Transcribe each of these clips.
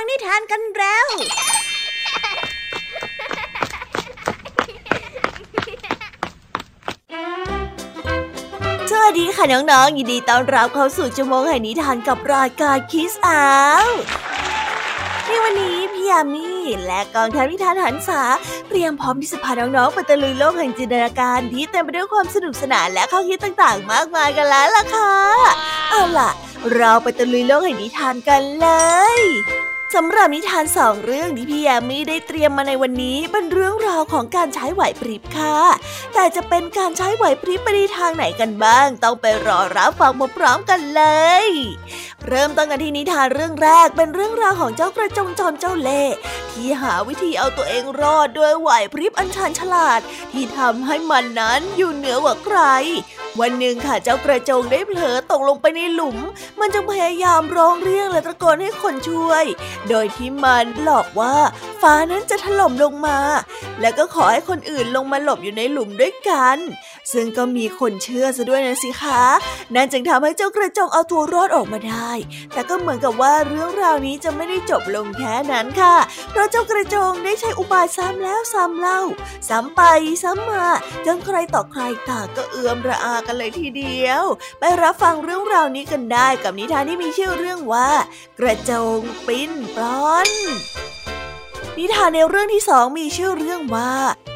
ฟังนิทานกันแล้ว สวัสดีค่ะน้องๆ ยินดีต้อนรับเข้าสู่ชั่วโมงแห่งนิทานกับรายการคิสอาวในวันนี้พี่ยามีและกองทัพนิทานหันษาเตรียมพร้อมที่จะพาน้องๆไปตะลุยโลกแห่งจินตนาการที่เต็มไปด้วยความสนุกสนานและข้อคิดต่างๆ มากมายกันแล้วล่ะค่ะ เอาล่ะ เราไปตะลุยโลกแห่งนิทานกันเลย สำหรับนิทานสองเรื่องที่พี่ยามีได้เตรียมมาในวันนี้เป็นเรื่องราวของการใช้ไหวพริบค่ะ แต่จะเป็นการใช้ไหวพริบไปในทางไหนกันบ้าง ต้องไปรอรับฟังพร้อมๆกันเลยเริ่มต้นกันที่นิทานเรื่องแรกเป็นเรื่องราวของเจ้ากระจงจอมเจ้าเล่ห์ที่หาวิธีเอาตัวเองรอดด้วยไหวพริบอันชาญฉลาด ที่ทำให้มันนั้นอยู่เหนือกว่าใคร วันหนึ่งค่ะเจ้ากระจงได้เผลอตกลงไปในหลุม มันจึงพยายามร้องเรียกและตะโกนให้คนช่วย โดยที่มันหลอกว่าฟ้านั้นจะถล่มลงมา และก็ขอให้คนอื่นลงมาหลบอยู่ในหลุมด้วยกัน ซึ่งก็มีคนเชื่อซะด้วยนะสิคะ นั่นจึงทำให้เจ้ากระจงเอาตัวรอดออกมาได้ แต่ก็เหมือนกับว่าเรื่องราวนี้จะไม่ได้จบลงแค่นั้นค่ะ เพราะเจ้ากระจงได้ใช้อุบายซ้ำแล้วซ้ำเล่า ซ้ำไปซ้ำมาจนใครต่อใครต่างก็เอือมระอากันเลยทีเดียว ไปรับฟังเรื่องราวนี้กันได้กับนิทานที่มีชื่อเรื่องว่า กระจงปิ้นปลอน นิทานในเรื่องที่สองมีชื่อเรื่องว่า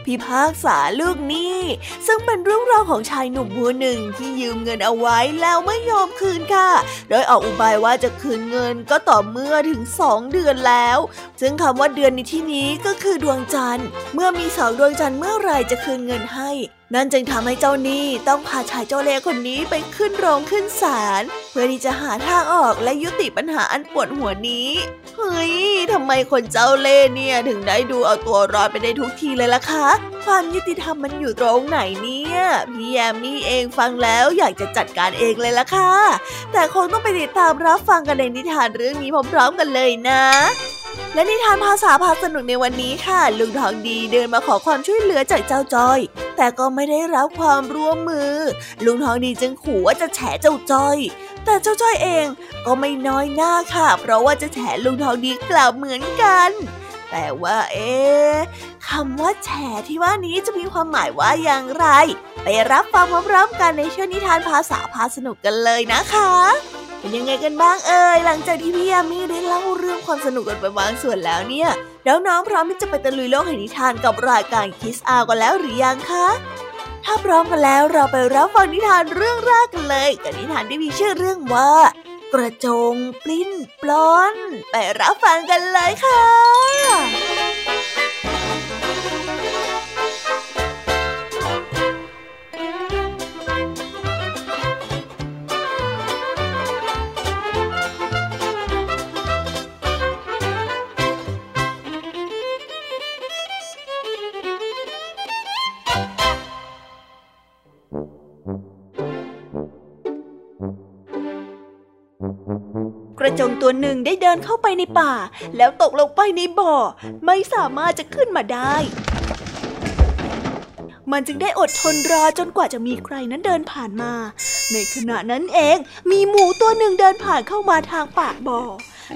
พิพากษาลูกหนี้ซึ่งเป็นเรื่องราวของชายหนุ่มผู้หนึ่งที่ยืมเงินเอาไว้แล้วไม่ยอมคืนค่ะ โดยออกอุบายว่าจะคืนเงินก็ต่อเมื่อถึงสองเดือนแล้ว ซึ่งคำว่าเดือนในที่นี้ก็คือดวงจันทร์ เมื่อมีสองดวงจันทร์เมื่อไรจะคืนเงินให้ นั่นจึงทำให้เจ้าหนี้ต้องพาชายเจ้าเล่ห์คนนี้ไปขึ้นโรงขึ้นศาลเพื่อที่จะหาทางออกและยุติปัญหาอันปวดหัวนี้ เฮ้ยทำไมคนเจ้าเล่ห์เนี่ยถึงได้ดูเอาตัวรอดไปได้ทุกทีเลยล่ะคะความยุติธรรมมันอยู่ตรงไหนเนี่ย พี่แยมมี่เองฟังแล้วอยากจะจัดการเองเลยละค่ะ แต่คงต้องไปติดตามรับฟังกันในนิทานเรื่องนี้พร้อมๆกันเลยนะและนิทานภาษาพาสนุกในวันนี้ค่ะ ลุงทองดีเดินมาขอความช่วยเหลือจากเจ้าจ้อย แต่ก็ไม่ได้รับความร่วมมือ ลุงทองดีจึงขู่ว่าจะแฉเจ้าจ้อย แต่เจ้าจ้อยเองก็ไม่น้อยหน้าค่ะ เพราะว่าจะแฉลุงทองดีกลับเหมือนกัน แต่ว่าเอ๊คำว่าแฉที่ว่านี้จะมีความหมายว่าอย่างไร ไปรับฟังพร้อมๆกันในช่วงนิทานภาษาพาสนุกกันเลยนะคะเป็นยังไงกันบ้างเอ่ยหลังจากที่พี่ยามีได้เล่าเรื่องความสนุกกันไปบางส่วนแล้วเนี่ยน้องๆพร้อมที่จะไปตะลุยโลกแห่งนิทานกับรายการคิสอากันแล้วหรือยังคะถ้าพร้อมกันแล้วเราไปรับฟังนิทานเรื่องแรกกันเลยกับนิทานที่มีชื่อเรื่องว่า กระจงปลิ้นปล้อนไปรับฟังกันเลยค่ะ จงตัวหนึ่งได้เดินเข้าไปในป่า แล้วตกลงไปในบ่อ ไม่สามารถจะขึ้นมาได้ มันจึงได้อดทนรอจนกว่าจะมีใครนั้นเดินผ่านมา ในขณะนั้นเองมีหมูตัวหนึ่งเดินผ่านเข้ามาทางปากบ่อ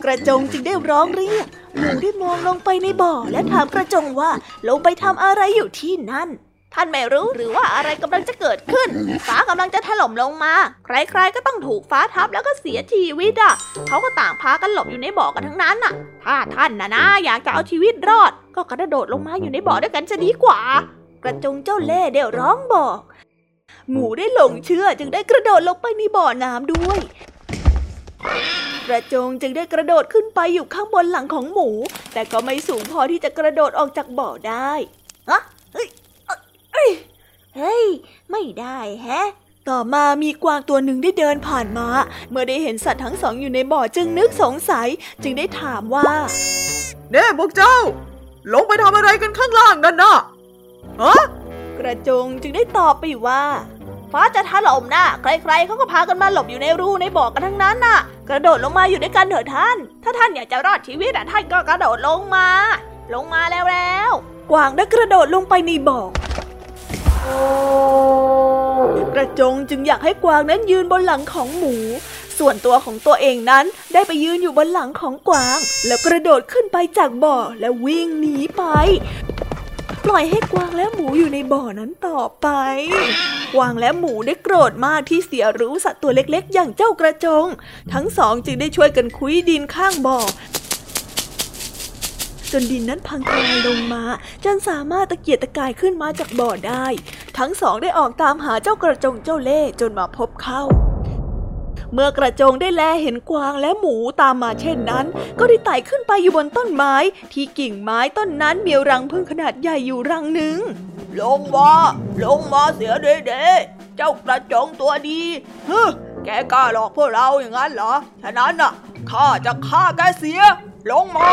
กระจงจึงได้ร้องเรียก หมูได้มองลงไปในบ่อและถามกระจงว่าลงไปทำอะไรอยู่ที่นั่น ท่านไม่รู้หรือว่าอะไรกำลังจะเกิดขึ้น ฟ้ากำลังจะถล่มลงมา ใครๆก็ต้องถูกฟ้าทับแล้วก็เสียชีวิตอะเขาก็ต่างพากันหลบอยู่ในบ่อกันทั้งนั้นน่ะ ถ้าท่านนะนะอยากจะเอาชีวิตรอด ก็กระโดดลงมาอยู่ในบ่อด้วยกันจะดีกว่า กระจงเจ้าเล่ห์ได้ร้องบอก หมูได้หลงเชื่อจึงได้กระโดดลงไปในบ่อน้ำด้วยกระจงจึงได้กระโดดขึ้นไปอยู่ข้างบนหลังของหมู แต่ก็ไม่สูงพอที่จะกระโดดออกจากบ่อได้ฮะเฮ้ยเอ้ยเฮ้ย ไม่ได้แฮะ ต่อมามีกวางตัวหนึ่งได้เดินผ่านมา เมื่อได้เห็นสัตว์ทั้งสองอยู่ในบ่อจึงนึกสงสัย จึงได้ถามว่าเน่พวกเจ้า ลงไปทำอะไรกันข้างล่างนั่นน่ะฮะกระจงจึงได้ตอบไปว่า ฟ้าจะถล่มนะใครๆเขาก็พากันมาหลบอยู่ในรูในบ่อกันทั้งนั้นน่ะ กระโดดลงมาอยู่ด้วยกันเถอะท่าน ถ้าท่านอยากจะรอดชีวิตอะท่านก็กระโดดลงมา ลงมาแล้วแล้วกวางได้กระโดดลงไปในบ่อ กระจงจึงอยากให้กวางนั้นยืนบนหลังของหมู ส่วนตัวของตัวเองนั้นได้ไปยืนอยู่บนหลังของกวาง แล้วกระโดดขึ้นไปจากบ่อและวิ่งหนีไป ปล่อยให้กวางและหมูอยู่ในบ่อนั้นต่อไป กวางและหมูได้โกรธมากที่เสียรู้สัตว์ตัวเล็กๆ อย่างเจ้ากระจง ทั้งสองจึงได้ช่วยกันคุยดินข้างบ่อ นดินนั้นพังทลายลงมา จนสามารถตะเกียกตะกายขึ้นมาจากบ่อได้ ทั้งสองได้ออกตามหาเจ้ากระจงเจ้าเล่ห์จนมาพบเข้า เมื่อกระจงได้แลเห็นกวางและหมูตามมาเช่นนั้น ก็ได้ไต่ขึ้นไปอยู่บนต้นไม้ ที่กิ่งไม้ต้นนั้นมีรังพึ่งขนาดใหญ่อยู่รังหนึ่งลงมาลงมาเสียเด็ดเจ้ากระจงตัวดีฮึแกกล้าหลอกพวกเราอย่างนั้นเหรอ ฉะนั้นน่ะข้าจะฆ่าแกเสีย ลงมา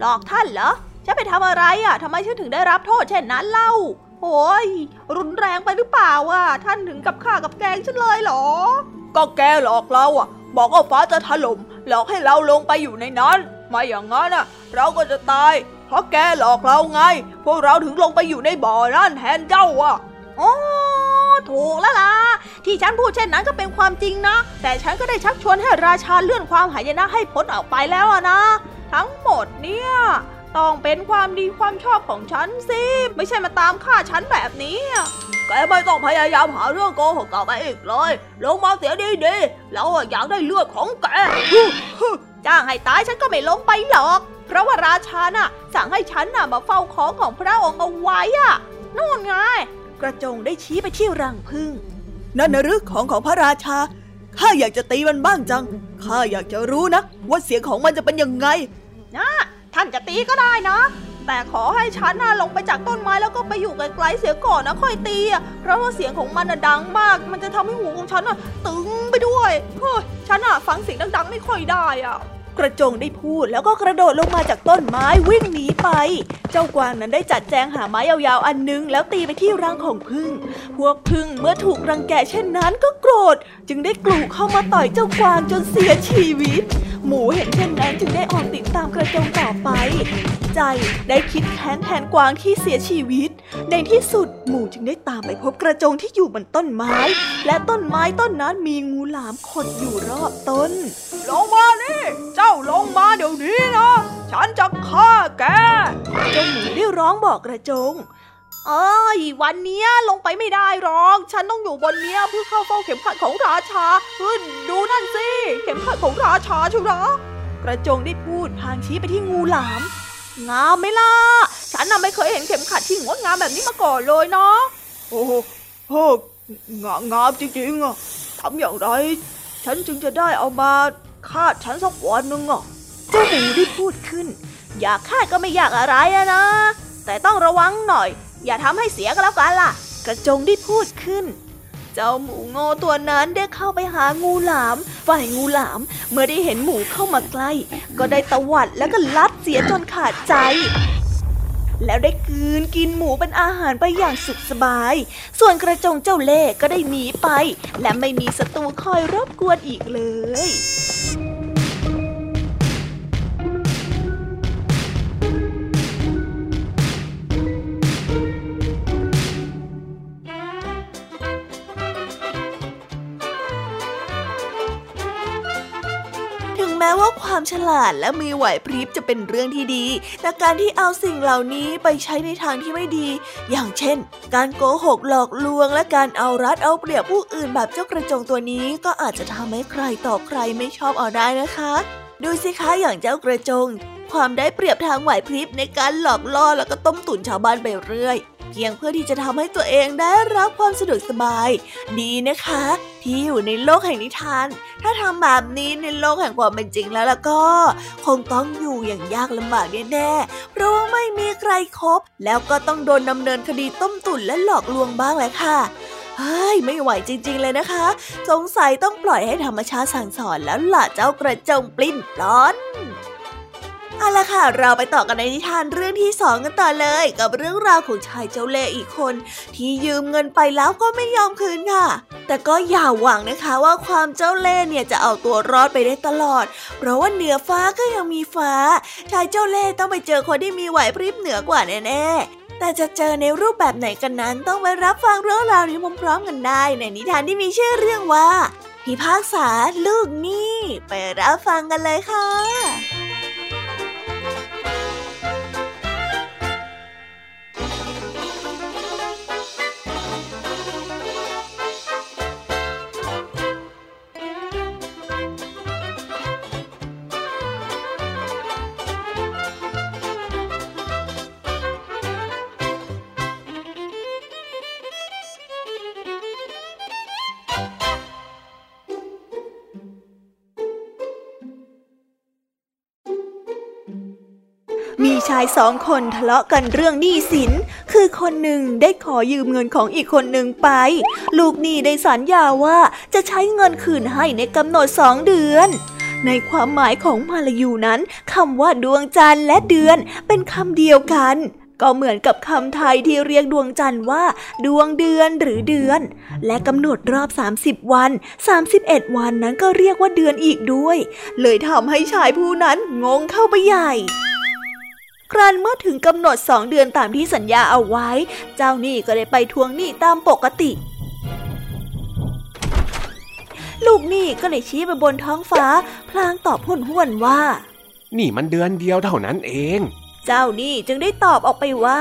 หลอกท่านเหรอ ฉันไปทำอะไรอะทำไมฉันถึงได้รับโทษเช่นนั้นเล่า โอ้ย รุนแรงไปหรือเปล่าอะ ท่านถึงกับฆ่ากับแกงฉันเลยเหรอ ก็แกหลอกเราอะ บอกว่าฟ้าจะถล่ม หลอกให้เราลงไปอยู่ในนั้นไม่อย่างนั้นอะ เราก็จะตาย เพราะแกหลอกเราไง พวกเราถึงลงไปอยู่ในบ่อนั่นแทนเจ้าอะโอ้ถูกแล้วล่ะ ที่ฉันพูดเช่นนั้นก็เป็นความจริงนะ แต่ฉันก็ได้ชักชวนให้ราชาเลื่อนความหายนะให้พ้นออกไปแล้วนะ ทั้งหมดเนี่ย ต้องเป็นความดีความชอบของฉันสิ ไม่ใช่มาตามฆ่าฉันแบบนี้แกไม่ต้องพยายามหาเรื่องโกหกต่อไปอีกเลย ลงมาเสียดีๆเราอยากได้เลือดของแก จ้างให้ตายฉันก็ไม่ลงไปหรอก เพราะว่าราชาน่ะ สั่งให้ฉันน่ะมาเฝ้าของของพระองค์เอาไว้อะนู่นไง กระจงได้ชี้ไปที่รังพึ่ง นั่นนะหรือของของพระราชา ข้าอยากจะตีมันบ้างจัง ข้าอยากจะรู้นะ ว่าเสียงของมันจะเป็นยังไง นะท่านจะตีก็ได้นะ แต่ขอให้ฉันน่ะลงไปจากต้นไม้แล้วก็ไปอยู่ไกลๆเสียก่อนนะค่อยตีอะเพราะว่าเสียงของมันน่ะดังมาก มันจะทำให้หูของฉันน่ะตึงไปด้วยเฮ้ยฉันน่ะฟังเสียงดังๆไม่ค่อยได้อะกระจงได้พูดแล้วก็กระโดดลงมาจากต้นไม้วิ่งหนีไป เจ้ากวางนั้นได้จัดแจงหาไม้ยาวๆอันนึง แล้วตีไปที่รังของพึ่ง พวกพึ่งเมื่อถูกรังแกเช่นนั้นก็โกรธ จึงได้กลู่เข้ามาต่อยเจ้ากวางจนเสียชีวิต หมูเห็นเช่นนั้นจึงได้ออกติดตามกระจงต่อไป ใจได้คิดแค้นแทนกวางที่เสียชีวิต ในที่สุดหมูจึงได้ตามไปพบกระจงที่อยู่บนต้นไม้ และต้นไม้ต้นนั้นมีงูหลามขดอยู่รอบต้น ลงมานี่เจ้าลงมาเดี๋ยวนี้นะ ฉันจะฆ่าแกเจ้าหมูได้ร้องบอกกระจง เอ้ยวันนี้ลงไปไม่ได้หรอก ฉันต้องอยู่บนนี้เพื่อเข้าเฝ้าเข็มขัดของราชาเฮ้ยดูนั่นสิ เข็มขัดของราชาชัวร์กระจงได้พูดพางชี้ไปที่งูหลาม งามไหมล่ะ ฉันน่ะไม่เคยเห็นเข็มขัดที่งดงามแบบนี้มาก่อนเลยเนาะ โอ้โหงามงามจริงๆอะทำอย่างไร ฉันจึงจะได้เอามาคาดฉันสักวันหนึ่งอะ เจ้าหมูได้พูดขึ้น อยากคาดก็ไม่อยากอะไรอะนะ แต่ต้องระวังหน่อย อย่าทำให้เสียก็แล้วกันล่ะ กระจงได้พูดขึ้น เจ้าหมูโง่ตัวนั้นได้เข้าไปหางูหลาม ฝ่ายงูหลาม เมื่อได้เห็นหมูเข้ามาใกล้ ก็ได้ตวัดแล้วก็ลัดเสียจนขาดใจ แล้วได้กืนกินหมูเป็นอาหารไปอย่างสุขสบาย ส่วนกระจงเจ้าเล่ก็ได้หนีไป และไม่มีศัตรูคอยรบกวนอีกเลย ความฉลาดและมีไหวพริบจะเป็นเรื่องที่ดี แต่การที่เอาสิ่งเหล่านี้ไปใช้ในทางที่ไม่ดี อย่างเช่น การโกหกหลอกลวง และการเอารัดเอาเปรียบผู้อื่นแบบเจ้ากระจงตัวนี้ก็อาจจะทำให้ใครต่อใครไม่ชอบเอาได้นะคะ ดูสิคะอย่างเจ้ากระจง ความได้เปรียบทางไหวพริบในการหลอกล่อแล้วก็ต้มตุ๋นชาวบ้านไปเรื่อย เพียงเพื่อที่จะทำให้ตัวเองได้รับความสะดวกสบาย ดีนะคะ ที่อยู่ในโลกแห่งนิทาน ถ้าทำแบบนี้ในโลกแห่งความเป็นจริงแล้วล่ะก็ คงต้องอยู่อย่างยากลำบากแน่ๆเพราะว่าไม่มีใครครบ แล้วก็ต้องโดนดำเนินคดีต้มตุ๋นและหลอกลวงบ้างแหละค่ะเฮ้ยไม่ไหวจริง ๆ เลยนะคะ สงสัยต้องปล่อยให้ธรรมชาติสั่งสอนแล้วล่ะเจ้ากระจงปลิ้นปล้อน เอาละค่ะ เราไปต่อกันในนิทานเรื่องที่สองกันต่อเลย กับเรื่องราวของชายเจ้าเล่ห์อีกคน ที่ยืมเงินไปแล้วก็ไม่ยอมคืนค่ะ แต่ก็อย่าหวังนะคะว่าความเจ้าเล่ห์เนี่ยจะเอาตัวรอดไปได้ตลอด เพราะว่าเหนือฟ้าก็ยังมีฟ้า ชายเจ้าเล่ห์ต้องไปเจอคนที่มีไหวพริบเหนือกว่าแน่ๆแต่จะเจอในรูปแบบไหนกันนั้น ต้องไปรับฟังเรื่องราวนี้พร้อมๆกันได้ ในนิทานที่มีชื่อเรื่องว่าพิพากษาลูกหนี้ไปรับฟังกันเลยค่ะ มีชายสองคนทะเลาะกันเรื่องหนี้สิน คือคนหนึ่งได้ขอยืมเงินของอีกคนหนึ่งไป ลูกหนี้ได้สัญญาว่าจะใช้เงินคืนให้ในกำหนดสองเดือนในความหมายของมาลายูนั้นคำว่าดวงจันทร์และเดือนเป็นคำเดียวกัน ก็เหมือนกับคำไทยที่เรียกดวงจันทร์ว่า ดวงเดือนหรือเดือน และกำหนดรอบ 30 วัน 31 วันนั้นก็เรียกว่าเดือนอีกด้วย เลยทำให้ชายผู้นั้นงงเข้าไปใหญ่ ครั้นเมื่อถึงกำหนดสองเดือนตามที่สัญญาเอาไว้ เจ้าหนี้ก็ได้ไปทวงหนี้ตามปกติ ลูกหนี้ก็เลยชี้ไปบนท้องฟ้า พลางตอบหุ่นห้วนว่า นี่มันเดือนเดียวเท่านั้นเอง เจ้าหนี้จึงได้ตอบออกไปว่า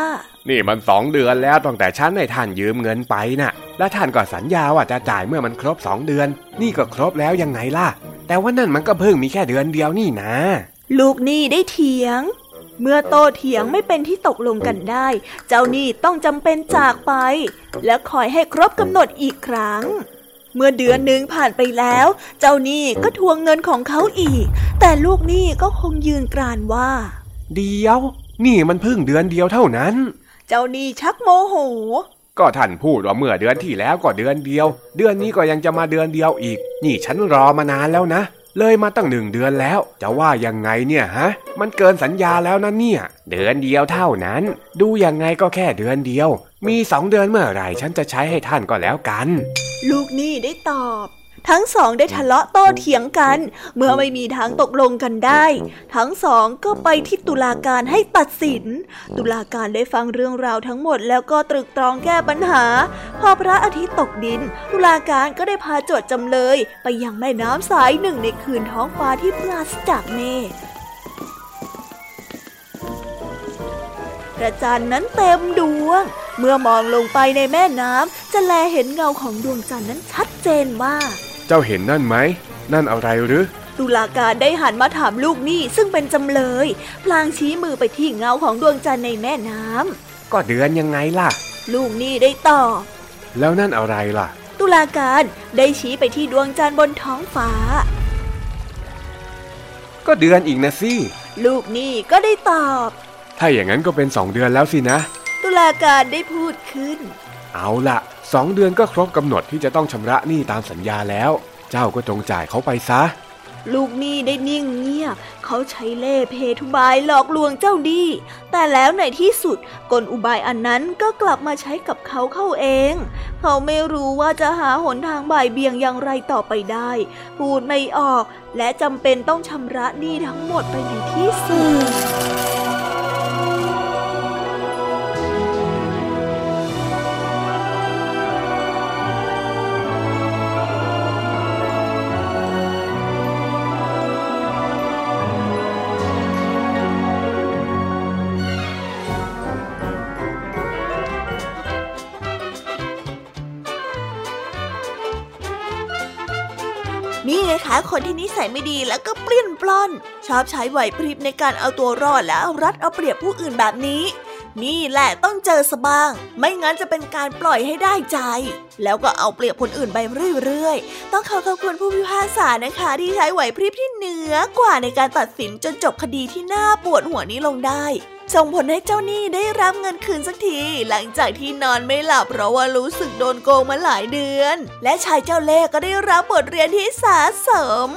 นี่มันสองเดือนแล้วตั้งแต่ฉันให้ท่านยืมเงินไปนะ่ะ และท่านก็สัญญาว่าจะจ่ายเมื่อมันครบสองเดือน นี่ก็ครบแล้วยังไงล่ะ แต่ว่านั่นมันก็เพิ่งมีแค่เดือนเดียวนี่นะ ลูกหนี้ได้เถียง เมื่อโตเถียงไม่เป็นที่ตกลงกันได้ เจ้าหนี้ต้องจำเป็นจากไป และคอยให้ครบกำหนดอีกครั้ง เมื่อเดือนหนึ่งผ่านไปแล้ว เจ้าหนี้ก็ทวงเงินของเขาอีก แต่ลูกหนี้ก็คงยืนกรานว่า เดียว นี่มันเพิ่งเดือนเดียวเท่านั้น เจ้าหนี้ชักโมโหก็ท่านพูดว่าเมื่อเดือนที่แล้วก็เดือนเดียว เดือนนี้ก็ยังจะมาเดือนเดียวอีก นี่ฉันรอมานานแล้วนะ เลยมาตั้งหนึ่งเดือนแล้ว จะว่ายังไงเนี่ยฮะ มันเกินสัญญาแล้วนะเนี่ย เดือนเดียวเท่านั้น ดูยังไงก็แค่เดือนเดียว มีสองเดือนเมื่อไหร่ฉันจะใช้ให้ท่านก็แล้วกัน ลูกนี่ได้ตอบ ทั้งสองได้ทะเลาะโต้เถียงกัน เมื่อไม่มีทางตกลงกันได้ ทั้งสองก็ไปที่ตุลาการให้ตัดสิน ตุลาการได้ฟังเรื่องราวทั้งหมดแล้วก็ตรึกตรองแก้ปัญหา พอพระอาทิตย์ตกดิน ตุลาการก็ได้พาโจทย์จำเลย ไปยังแม่น้ำสายหนึ่งในคืนท้องฟ้าที่ปราศจากเมฆพระจันทร์นั้นเต็มดวง เมื่อมองลงไปในแม่น้ำจะแลเห็นเงาของดวงจันทร์นั้นชัดเจนมาก เจ้าเห็นนั่นไหม นั่นอะไรหรือตุลาการได้หันมาถามลูกหนี้ซึ่งเป็นจำเลย พลางชี้มือไปที่เงาของดวงจันทร์ในแม่น้ำก็เดือนยังไงล่ะ ลูกหนี้ได้ตอบแล้วนั่นอะไรล่ะ ตุลาการได้ชี้ไปที่ดวงจันทร์บนท้องฟ้า ก็เดือนอีกนะสิลูกหนี้ก็ได้ตอบ ถ้าอย่างนั้นก็เป็นสองเดือนแล้วสินะ ตุลาการได้พูดขึ้น เอาล่ะ สองเดือนก็ครบกำหนดที่จะต้องชำระหนี้ตามสัญญาแล้ว เจ้าก็จงจ่ายเขาไปซะ ลูกหนี้ได้นิ่งเงียบ เขาใช้เล่เพทุบายหลอกลวงเจ้าดี แต่แล้วในที่สุดกลอุบายอันนั้นก็กลับมาใช้กับเขาเข้าเอง เขาไม่รู้ว่าจะหาหนทางบ่ายเบี่ยงอย่างไรต่อไปได้ พูดไม่ออกและจำเป็นต้องชำระหนี้ทั้งหมดไปในที่สุด คนที่นิสัยไม่ดีแล้วก็เปลี่ยนปล้อนชอบใช้ไหวพริบในการเอาตัวรอดแล้วรัดเอาเปรียบผู้อื่นแบบนี้ นี่แหละต้องเจอสบ้าง ไม่งั้นจะเป็นการปล่อยให้ได้ใจ แล้วก็เอาเปรียบคนอื่นไปเรื่อยๆ ต้องขอขอบคุณผู้พิพากษานะคะ ที่ใช้ไหวพริบที่เหนือกว่าในการตัดสินจนจบคดีที่น่าปวดหัวนี้ลงได้ ส่งผลให้เจ้าหนี้ได้รับเงินคืนสักที หลังจากที่นอนไม่หลับเพราะว่ารู้สึกโดนโกงมาหลายเดือน และชายเจ้าเล่ห์ก็ได้รับบทเรียนที่สาสม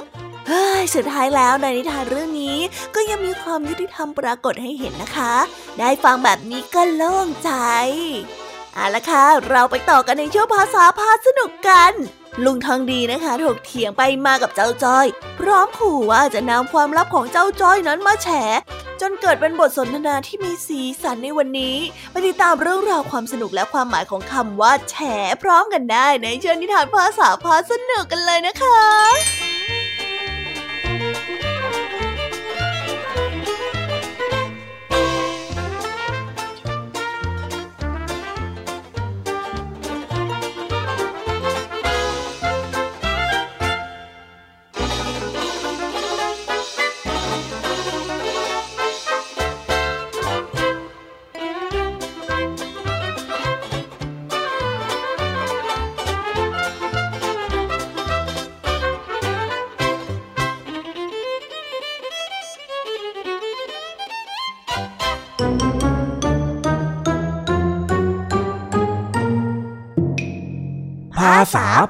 เฮ้ยสุดท้ายแล้วในนิทานเรื่องนี้ก็ยังมีความยุติธรรมปรากฏให้เห็นนะคะ ได้ฟังแบบนี้ก็โล่งใจ เอาละค่ะ เราไปต่อกันในช่วงภาษาพาสนุกกัน ลุงทองดีนะคะถกเถียงไปมากับเจ้าจ้อย พร้อมขู่ว่าจะนำความลับของเจ้าจ้อยนั้นมาแฉ จนเกิดเป็นบทสนทนาที่มีสีสันในวันนี้ไปติดตามเรื่องราวความสนุกและความหมายของคำว่าแฉพร้อมกันได้ในเชิญนิทานภาษาพาสนุกกันเลยนะคะ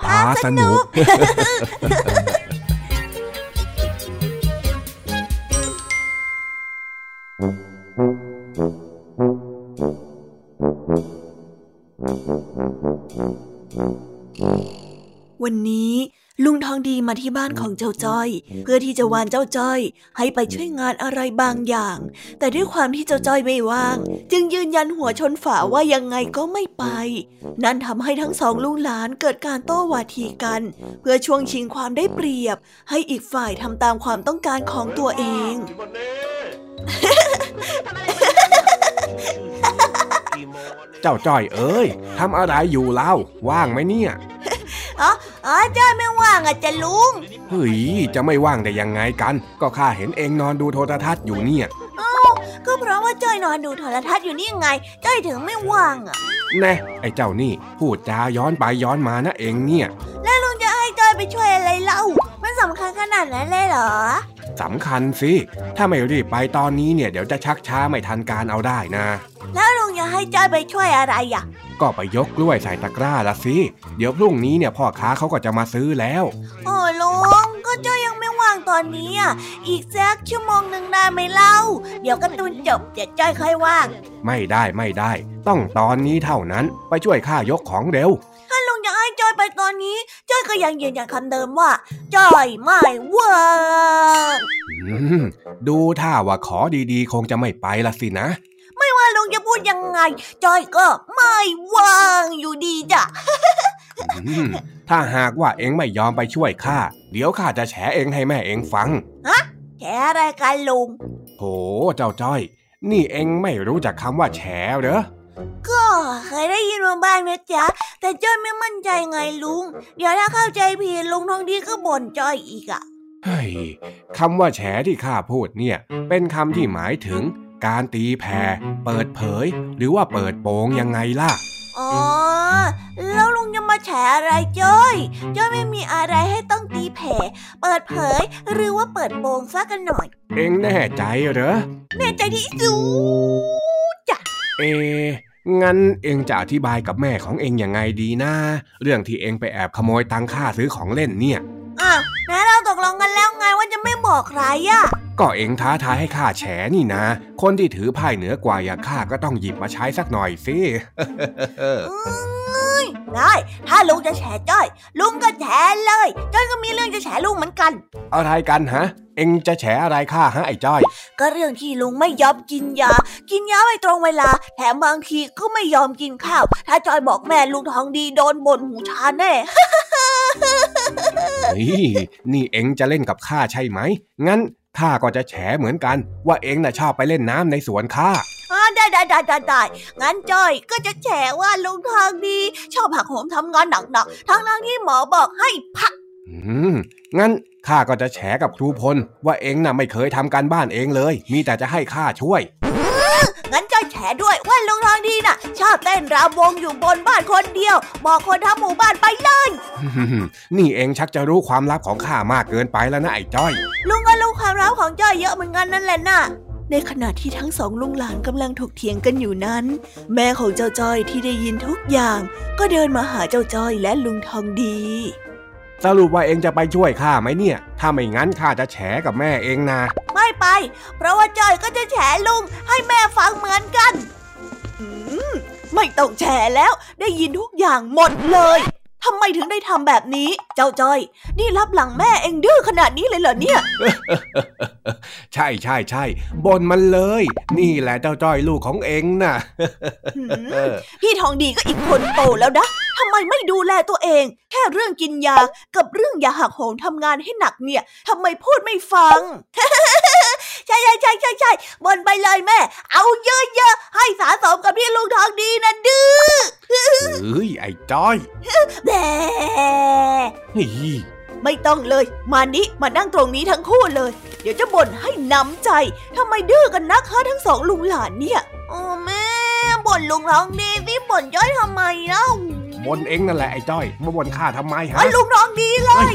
พาสนุก วันนี้ ดีมาที่บ้านของเจ้าจ้อย เพื่อที่จะวานเจ้าจ้อย ให้ไปช่วยงานอะไรบางอย่าง แต่ด้วยความที่เจ้าจ้อยไม่ว่าง จึงยืนยันหัวชนฝาว่ายังไงก็ไม่ไป นั่นทำให้ทั้งสองลุงหลานเกิดการโต้วาทีกัน เพื่อช่วงชิงความได้เปรียบ ให้อีกฝ่ายทำตามความต้องการของตัวเองเจ้าจ้อยเอ้ยทำอะไรอยู่เล่าว่างไหมเนี่ย อ๋ออ๋อจ้อยไม่ว่างอะจะลุง เฮ้ย จะไม่ว่างได้ยังไงกัน ก็ข้าเห็นเองนอนดูโทรทัศน์อยู่เนี่ยอ้าก็เพราะว่าจ้อยนอนดูโทรทัศน์อยู่นี่ไง จ้อยถึงไม่ว่างอะ แน่ไอ้เจ้านี่พูดจาย้อนไปย้อนมานะเองเนี่ย แล้วลุงจะให้จ้อยไปช่วยอะไรเล่า มันสำคัญขนาดนั้นเลยเหรอสำคัญสิ ถ้าไม่รีบไปตอนนี้เนี่ยเดี๋ยวจะชักช้าไม่ทันการเอาได้นะ แล้วลุงจะให้จ้อยไปช่วยอะไรอะ ก็ไปยกกล้วยใส่ตะกร้าละสิ เดี๋ยวพรุ่งนี้เนี่ยพ่อค้าเขาก็จะมาซื้อแล้วโอ้ลุงก็จ้อยยังไม่ว่างตอนนี้อะ อีกสักชั่วโมงหนึ่งได้ไหมเล่า เดี๋ยวก็ตุนจบเดี๋ยวจ้อยค่อยว่าง ไม่ได้ไม่ได้ ต้องตอนนี้เท่านั้นไปช่วยข้ายกของเร็วถ้าลุงอยากให้จ้อยไปตอนนี้ จ้อยก็ยังยืนยันคำเดิมว่า จ้อยไม่ว่างดูท่าว่าขอดีๆ คงจะไม่ไปละสินะ ไม่ว่าลุงจะพูดยังไง จอยก็ไม่ว่างอยู่ดีจ้ะถ้าหากว่าเอ็งไม่ยอมไปช่วยข้า เดี๋ยวข้าจะแฉเอ็งให้แม่เอ็งฟัง ฮะ แฉอะไรกันลุง โห เจ้าจ้อย นี่เอ็งไม่รู้จักคำว่าแฉเหรอก็เคยได้ยินมาบ้างนะจ๊ะ แต่จ้อยไม่มั่นใจไงลุง เดี๋ยวถ้าเข้าใจผิดลุงทองดีก็บ่นจ้อยอีกอะเฮ้ยคำว่าแฉที่ข้าพูดเนี่ย เป็นคำที่หมายถึง การตีแผ่ เปิดเผย หรือว่าเปิดโปงยังไงล่ะอ๋อ แล้วลุงจะมาแฉอะไรจ้อย จ้อยไม่มีอะไรให้ต้องตีแผ่ เปิดเผย หรือว่าเปิดโปงสักกันหน่อย เอ็งแน่ใจเหรอ แน่ใจที่สุดจ้ะ เอ งั้นเอ็งจะอธิบายกับแม่ของเอ็งยังไงดีนะ เรื่องที่เอ็งไปแอบขโมยตังค่าซื้อของเล่นเนี่ย อะแม่เราตกลงกันแล้วไงว่าจะไม่บอกใครอะก็เองท้าทายให้ข้าแฉนี่นะ คนที่ถือไพ่เหนือกว่าอย่างข้าก็ต้องหยิบมาใช้สักหน่อยสิได้ถ้าลุงจะแฉจ้อย ลุงก็แฉเลย จ้อยก็มีเรื่องจะแฉลุงเหมือนกัน อะไรกันฮะ เอ็งจะแฉอะไรข้าฮะไอ้จ้อย ก็เรื่องที่ลุงไม่ยอมกินยา กินยาไม่ตรงเวลา แถมบางทีก็ไม่ยอมกินข้าว ถ้าจอยบอกแม่ลุงทองดีโดนบ่นหูชาแน่นี่นี่เอ็งจะเล่นกับข้าใช่ไหม งั้นข้าก็จะแฉเหมือนกัน ว่าเอ็งน่ะชอบไปเล่นน้ำในสวนข้าได้ได้ได้ได้ได้งั้นจ้อยก็จะแฉว่าลุงทองดี ชอบผักโหมทำงานหนักๆ ทั้งทั้งที่หมอบอกให้พักอืม งั้นข้าก็จะแฉกับครูพล ว่าเอ็งน่ะไม่เคยทำการบ้านเองเลย มีแต่จะให้ข้าช่วย งั้นจ้อยแฉด้วยว่าลุงทองดีน่ะ ชอบเต้นรำวงอยู่บนบ้านคนเดียว บอกคนทั้งหมู่บ้านไปเลย นี่เองชักจะรู้ความลับของข้ามากเกินไปแล้วนะไอ้จ้อย ลุงก็รู้ความลับของจ้อยเยอะเหมือนกันนั่นแหละน่ะในขณะที่ทั้งสองลุงหลานกำลังถกเถียงกันอยู่นั้น แม่ของเจ้าจ้อยที่ได้ยินทุกอย่าง ก็เดินมาหาเจ้าจ้อยและลุงทองดี สรุปว่าเองจะไปช่วยข้าไหมเนี่ย ถ้าไม่งั้นข้าจะแฉกับแม่เองนะ ไม่ไป เพราะว่าจอยก็จะแฉลุงให้แม่ฟังเหมือนกันไม่ต้องแฉแล้ว ได้ยินทุกอย่างหมดเลย ทำไมถึงได้ทำแบบนี้ เจ้าจ้อย นี่รับหลังแม่เองดื้อขนาดนี้เลยเหรอเนี่ย ใช่ใช่ใช่บนมันเลย นี่แหละเจ้าจ้อยลูกของเองน่ะหืมพี่ทองดีก็อีกคนโตแล้วนะทำไมไม่ดูแลตัวเอง แค่เรื่องกินยากับเรื่องอย่าหักโหมทำงานให้หนักเนี่ยทำไมพูดไม่ฟัง ใช่ใช่ใช่ใช่ใช่บนไปเลยแม่ เอาเยอะๆให้สะสมกับพี่ลุงทองดีนะดื้อเอ้ยไอ้จ้อยแบนี่ไม่ต้องเลย มานี่มานั่งตรงนี้ทั้งคู่เลย เดี๋ยวจะบ่นให้น้ำใจทำไมดื้อกันนักฮะทั้งสองลุงหลานเนี่ยโอ้แม่บ่นลุงทองดีสิบ่นย้อยทำไมเล่าบ่นเองนั่นแหละไอ้จ้อยมาบ่นข้าทำไมฮะลุงทองดีเลย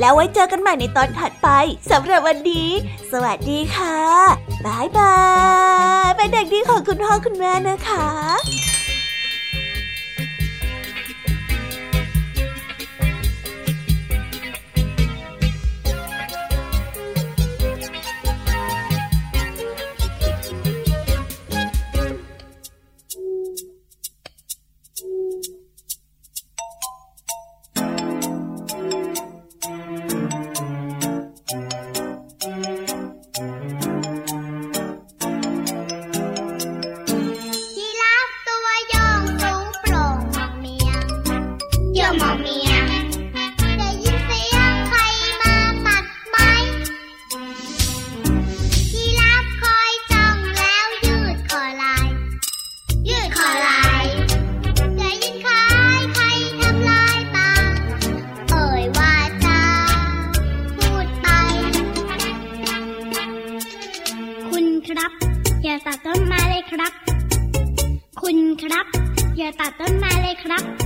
แล้วไว้เจอกันใหม่ในตอนถัดไปสำหรับวันนี้ สวัสดีค่ะบายบายเป็นเด็กดีของคุณพ่อคุณแม่นะคะ ตัดต้นไม้เลยครับ